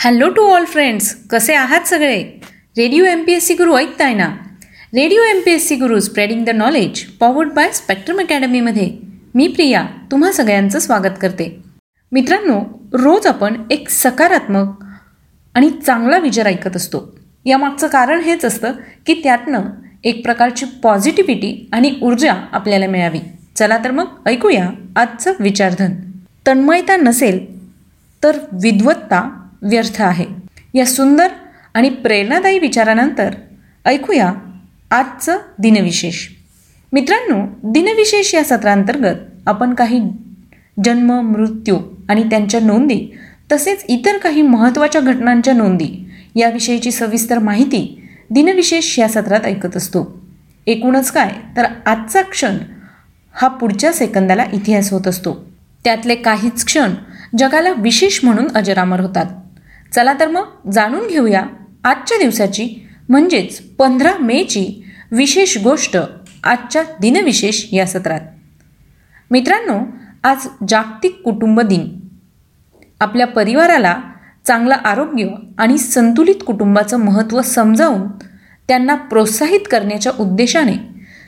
Hello to all friends कसे आहात सगळे? Radio M P S C Guru ऐकताय ना? Radio M P S C Guru spreading the knowledge powered by spectrum अकॅडमीमध्ये मी प्रिया तुम्हा सगळ्यांचं स्वागत करते. मित्रांनो रोज आपण एक सकारात्मक आणि चांगला विचार ऐकत असतो. यामागचं कारण हेच असतं की त्यातनं एक प्रकारची पॉझिटिव्हिटी आणि ऊर्जा आपल्याला मिळावी. चला तर मग ऐकूया आजचं विचारधन. तन्मयता नसेल तर विद्वत्ता व्यर्थ आहे. या सुंदर आणि प्रेरणादायी विचारानंतर ऐकूया आजचं दिनविशेष. मित्रांनो दिनविशेष या सत्रांतर्गत आपण काही जन्म मृत्यू आणि त्यांच्या नोंदी तसेच इतर काही महत्त्वाच्या घटनांच्या नोंदी याविषयीची सविस्तर माहिती दिनविशेष या सत्रात ऐकत असतो. एकूणच काय तर आजचा क्षण हा पुढच्या सेकंदाला इतिहास होत असतो. त्यातले काहीच क्षण जगाला विशेष म्हणून अजरामर होतात. चला तर मग जाणून घेऊया आजच्या दिवसाची म्हणजेच पंधरा मेची विशेष गोष्ट आजच्या दिनविशेष या सत्रात. मित्रांनो आज जागतिक कुटुंब दिन. आपल्या परिवाराला चांगलं आरोग्य आणि संतुलित कुटुंबाचं महत्त्व समजावून त्यांना प्रोत्साहित करण्याच्या उद्देशाने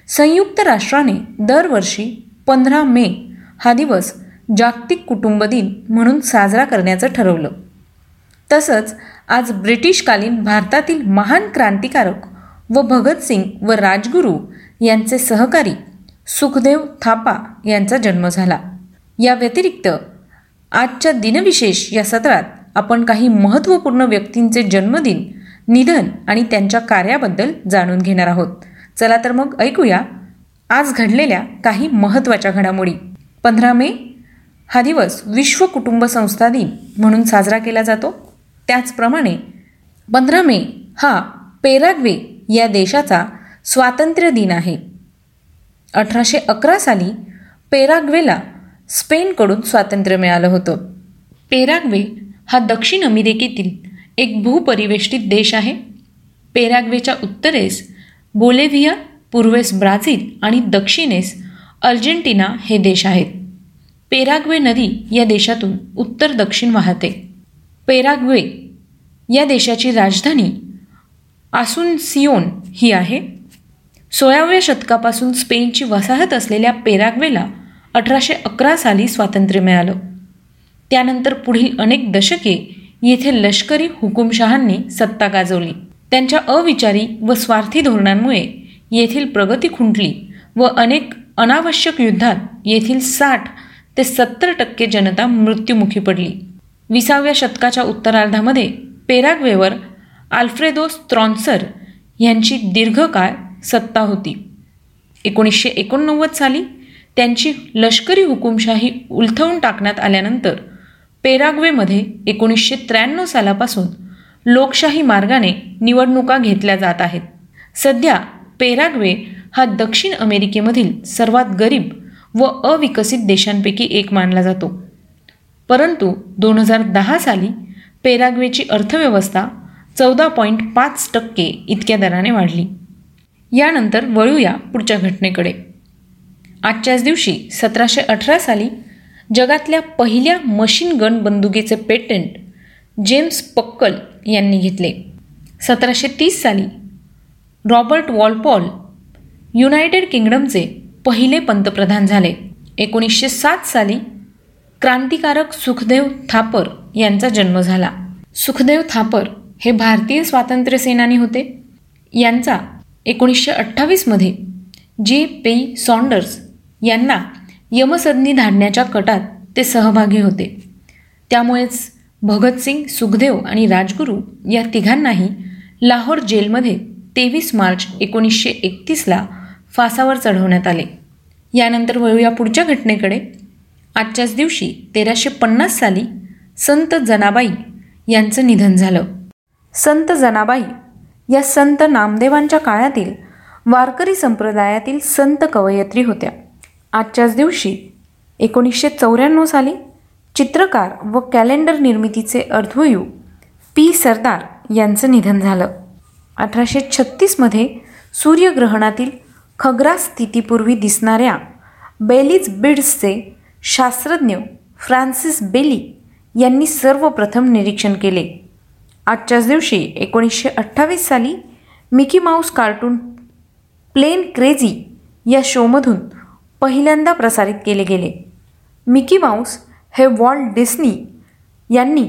संयुक्त राष्ट्राने दरवर्षी पंधरा मे हा दिवस जागतिक कुटुंब दिन म्हणून साजरा करण्याचं ठरवलं. तसंच आज ब्रिटिशकालीन भारतातील महान क्रांतिकारक व भगतसिंग व राजगुरू यांचे सहकारी सुखदेव थापा यांचा जन्म झाला. या व्यतिरिक्त आजच्या दिनविशेष या सत्रात आपण काही महत्त्वपूर्ण व्यक्तींचे जन्मदिन निधन आणि त्यांच्या कार्याबद्दल जाणून घेणार आहोत. चला तर मग ऐकूया आज घडलेल्या काही महत्त्वाच्या घडामोडी. पंधरा मे हा दिवस विश्व कुटुंब संस्था दिन म्हणून साजरा केला जातो. त्याचप्रमाणे पंधरा मे हा पेराग्वे या देशाचा स्वातंत्र्य दिन आहे. अठराशे अकरा साली पेराग्वेला स्पेनकडून स्वातंत्र्य मिळालं होतं. पेराग्वे हा दक्षिण अमेरिकेतील एक भूपरिवेष्टित देश आहे. पेराग्वेच्या उत्तरेस बोलेव्हिया पूर्वेस ब्राझील आणि दक्षिणेस अर्जेंटिना हे देश आहेत. पेराग्वे नदी या देशातून उत्तर दक्षिण वाहते. पेराग्वे या देशाची राजधानी आसुनसियोन ही आहे. सोळाव्या शतकापासून स्पेनची वसाहत असलेल्या पेराग्वेला अठराशे अकरा साली स्वातंत्र्य मिळालं. त्यानंतर पुढील अनेक दशके येथे लष्करी हुकुमशहांनी सत्ता गाजवली. त्यांच्या अविचारी व स्वार्थी धोरणांमुळे येथील प्रगती खुंटली व अनेक अनावश्यक युद्धात येथील साठ ते सत्तर टक्के जनता मृत्युमुखी पडली. विसाव्या शतकाच्या उत्तरार्धामध्ये पेराग्वेवर आल्फ्रेदो स्त्रॉन्सर यांची दीर्घकाळ सत्ता होती. एकोणीसशे एकोणनव्वद साली त्यांची लष्करी हुकुमशाही उलथवून टाकण्यात आल्यानंतर पेराग्वेमध्ये एकोणीसशे त्र्याण्णव सालापासून लोकशाही मार्गाने निवडणुका घेतल्या जात आहेत. सध्या पेराग्वे हा दक्षिण अमेरिकेमधील सर्वात गरीब व अविकसित देशांपैकी एक मानला जातो. परंतु दोन हजार दहा साली पेराग्वेची अर्थव्यवस्था चौदा पॉईंट पाच टक्के इतक्या दराने वाढली. यानंतर वळूया पुढच्या घटनेकडे. आजच्याच दिवशी सतराशे अठरा साली जगातल्या पहिल्या मशीन गन बंदुकीचे पेटंट जेम्स पक्कल यांनी घेतले. सतराशे तीस साली रॉबर्ट वॉलपॉल युनायटेड किंगडमचे पहिले पंतप्रधान झाले. एकोणीसशे सात साली क्रांतिकारक सुखदेव थापर यांचा जन्म झाला. सुखदेव थापर हे भारतीय स्वातंत्र्य सेनानी होते. यांचा एकोणीसशे अठ्ठावीसमध्ये जे पेई सॉन्डर्स यांना यमसदनी धाडण्याच्या कटात ते सहभागी होते. त्यामुळेच भगतसिंग सुखदेव आणि राजगुरू या तिघांनाही लाहोर जेलमध्ये तेवीस मार्च एकोणीसशे एकतीसला फासावर चढवण्यात आले. यानंतर वळूया पुढच्या घटनेकडे. आजच्याच दिवशी तेराशे पन्नास साली संत जनाबाई यांचं निधन झालं. संत जनाबाई या संत नामदेवांच्या काळातील वारकरी संप्रदायातील संत कवयत्री होत्या. आजच्याच दिवशी एकोणीसशे चौऱ्याण्णव साली चित्रकार व कॅलेंडर निर्मितीचे अर्धवयू पी. सरदार यांचं निधन झालं. अठराशे छत्तीसमध्ये सूर्यग्रहणातील खग्रास स्थितीपूर्वी दिसणाऱ्या बेलीज बिड्सचे शास्त्रज्ञ फ्रान्सिस बेली यांनी सर्वप्रथम निरीक्षण केले. आजच्याच दिवशी एकोणीसशे अठ्ठावीस साली Mickey Mouse cartoon Plane Crazy या शोमधून पहिल्यांदा प्रसारित केले गेले. मिकी माऊस हे वॉल्ट डिस्नी यांनी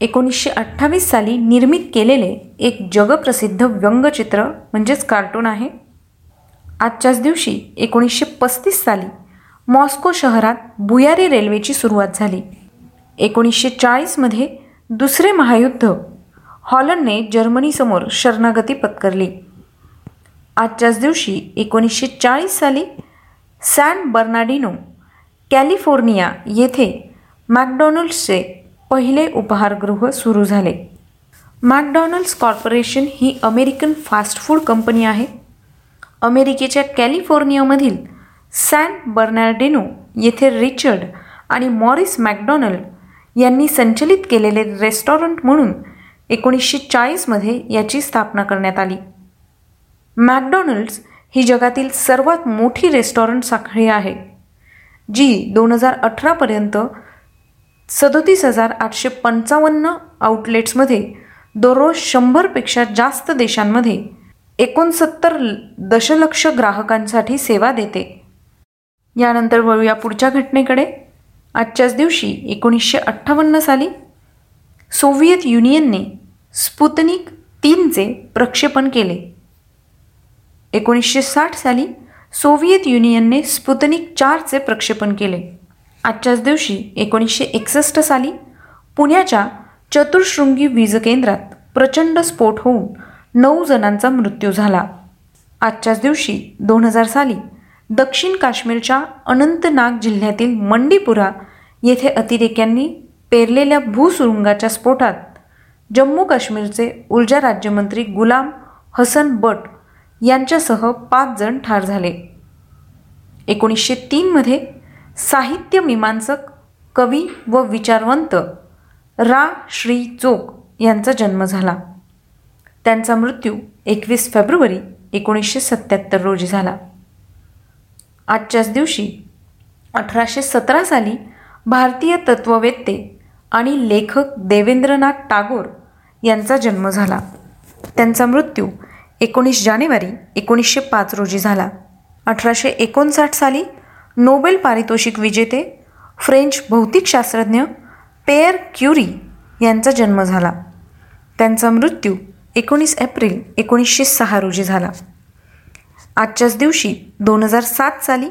एकोणीसशे अठ्ठावीस साली निर्मित केलेले एक जगप्रसिद्ध व्यंगचित्र म्हणजेच कार्टून आहे. आजच्याच दिवशी एकोणीसशे पस्तीस साली मॉस्को शहरात भुयारी रेल्वेची सुरुवात झाली. एकोणीसशे चाळीसमध्ये दुसरे महायुद्ध. हॉलंडने जर्मनीसमोर शरणागती पत्करली. आजच्याच दिवशी एकोणीसशे चाळीस साली सॅन बर्नाडिनो कॅलिफोर्निया येथे मॅकडॉनल्ड्सचे पहिले उपहारगृह सुरू झाले. मॅकडॉनल्ड्स कॉर्पोरेशन ही अमेरिकन फास्ट फूड कंपनी आहे. अमेरिकेच्या कॅलिफोर्नियामधील सॅन बर्नार्डिनो येथे रिचर्ड आणि मॉरिस मॅकडॉनल्ड यांनी संचलित केलेले रेस्टॉरंट म्हणून एकोणीसशे चाळीसमध्ये याची स्थापना करण्यात आली. मॅकडॉनल्ड्स ही जगातील सर्वात मोठी रेस्टॉरंट साखळी आहे जी दोन हजार अठरापर्यंत सदोतीस हजार आठशे पंचावन्न आउटलेट्समध्ये दररोज शंभरपेक्षा जास्त देशांमध्ये एकोणसत्तर दशलक्ष ग्राहकांसाठी सेवा देते. यानंतर वळूया पुढच्या घटनेकडे. आजच्याच दिवशी एकोणीसशे अठ्ठावन्न साली सोव्हिएत युनियनने स्पुतनिक तीनचे प्रक्षेपण केले. एकोणीसशे साठ साली सोव्हिएत युनियनने स्पुतनिक चारचे प्रक्षेपण केले. आजच्याच दिवशी एकोणीसशे एकसष्ट साली पुण्याच्या चतुर्शृंगी वीज केंद्रात प्रचंड स्फोट होऊन नऊ जणांचा मृत्यू झाला. आजच्याच दिवशी दोन हजार साली दक्षिण काश्मीरच्या अनंतनाग जिल्ह्यातील मंडीपुरा येथे अतिरेक्यांनी पेरलेल्या भूसुरुंगाच्या स्फोटात जम्मू काश्मीरचे ऊर्जा राज्यमंत्री गुलाम हसन बट यांच्यासह पाच जण ठार झाले. एकोणीसशे तीनमध्ये साहित्य मीमांसक कवी व विचारवंत रा. श्री. चोक यांचा जन्म झाला. त्यांचा मृत्यू एकवीस फेब्रुवारी एकोणीसशे सत्याहत्तर रोजी झाला. आजच्याच दिवशी अठराशे सतरा साली भारतीय तत्ववेत्ते आणि लेखक देवेंद्रनाथ टागोर यांचा जन्म झाला. त्यांचा मृत्यू एकोणीस जानेवारी एकोणीसशे पाच रोजी झाला. अठराशे एकोणसाठ साली नोबेल पारितोषिक विजेते फ्रेंच भौतिकशास्त्रज्ञ पेअर क्युरी यांचा जन्म झाला. त्यांचा मृत्यू एकोणीस एप्रिल एकोणीसशे सहा रोजी झाला. आजच्याच दिवशी दोन हजार सात साली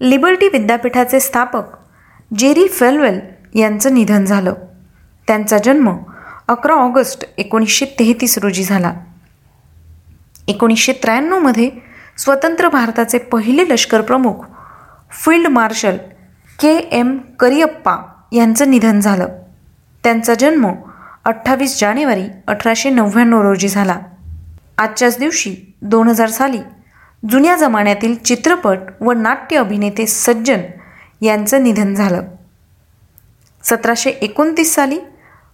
लिबर्टी विद्यापीठाचे स्थापक जेरी फेलवेल यांचं निधन झालं. त्यांचा जन्म अकरा ऑगस्ट एकोणीसशे तेहतीस रोजी झाला. एकोणीसशे त्र्याण्णवमध्ये स्वतंत्र भारताचे पहिले लष्कर प्रमुख field marshal K M Cariappa यांचं निधन झालं. त्यांचा जन्म अठ्ठावीस जानेवारी अठराशे नव्याण्णव रोजी झाला. आजच्याच दिवशी दोन हजार साली जुन्या जमान्यातील चित्रपट व नाट्य अभिनेते सज्जन यांचं निधन झालं. सतराशे एकोणतीस साली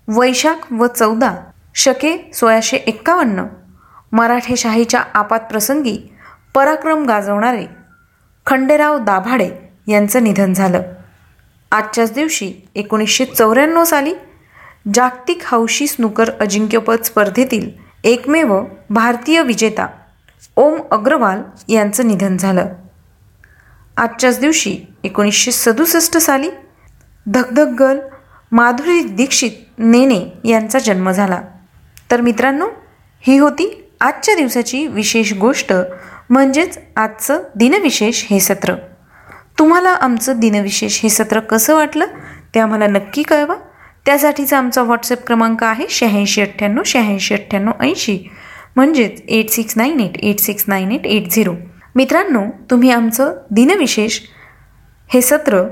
वैशाख व चौदा शके सोळाशे एक्कावन्न मराठेशाहीच्या आपात प्रसंगी पराक्रम गाजवणारे खंडेराव दाभाडे यांचं निधन झालं. आजच्याच दिवशी एकोणीसशे चौऱ्याण्णव साली जागतिक हौशी स्नूकर अजिंक्यपद स्पर्धेतील एकमेव भारतीय विजेता ओम अग्रवाल यांचं निधन झालं. आजच्याच दिवशी एकोणीसशे सदुसष्ट साली धगधग गर्ल माधुरी दीक्षित नेने यांचा जन्म झाला. तर मित्रांनो ही होती आजच्या दिवसाची विशेष गोष्ट म्हणजेच आजचं दिनविशेष हे सत्र. तुम्हाला आमचं दिनविशेष हे सत्र कसं वाटलं ते आम्हाला नक्की कळवा. त्यासाठीचा आमचा व्हॉट्सअप क्रमांक आहे शहाऐंशी अठ्ठ्याण्णव शहाऐंशी अठ्ठ्याण्णव ऐंशी. म्हणजेच eight six nine eight eight six nine eight eight zero मित्रांनो तुम्ही आमचं दिनविशेष हे सत्र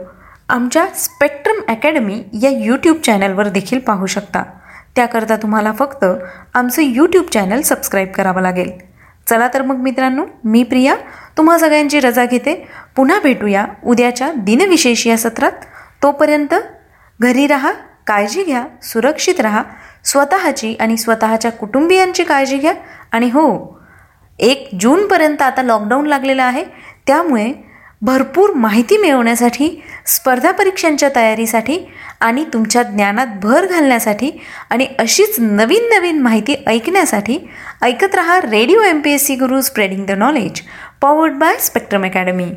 आमच्या स्पेक्ट्रम अकॅडमी या यूट्यूब चॅनलवर देखील पाहू शकता. त्याकरता तुम्हाला फक्त आमचं यूट्यूब चॅनल सबस्क्राईब करावं लागेल. चला तर मग मित्रांनो मी प्रिया तुम्हा सगळ्यांची रजा घेते. पुन्हा भेटूया उद्याच्या दिनविशेष या सत्रात. तोपर्यंत घरी राहा काळजी घ्या सुरक्षित राहा. स्वतःची आणि स्वतःच्या कुटुंबियांची काळजी घ्या. आणि हो एक जूनपर्यंत आता लॉकडाऊन लागलेलं आहे. त्यामुळे भरपूर माहिती मिळवण्यासाठी स्पर्धा परीक्षांच्या तयारीसाठी आणि तुमच्या ज्ञानात भर घालण्यासाठी आणि अशीच नवीन नवीन माहिती ऐकण्यासाठी ऐकत रहा radio M P S C Guru spreading the knowledge powered by spectrum academy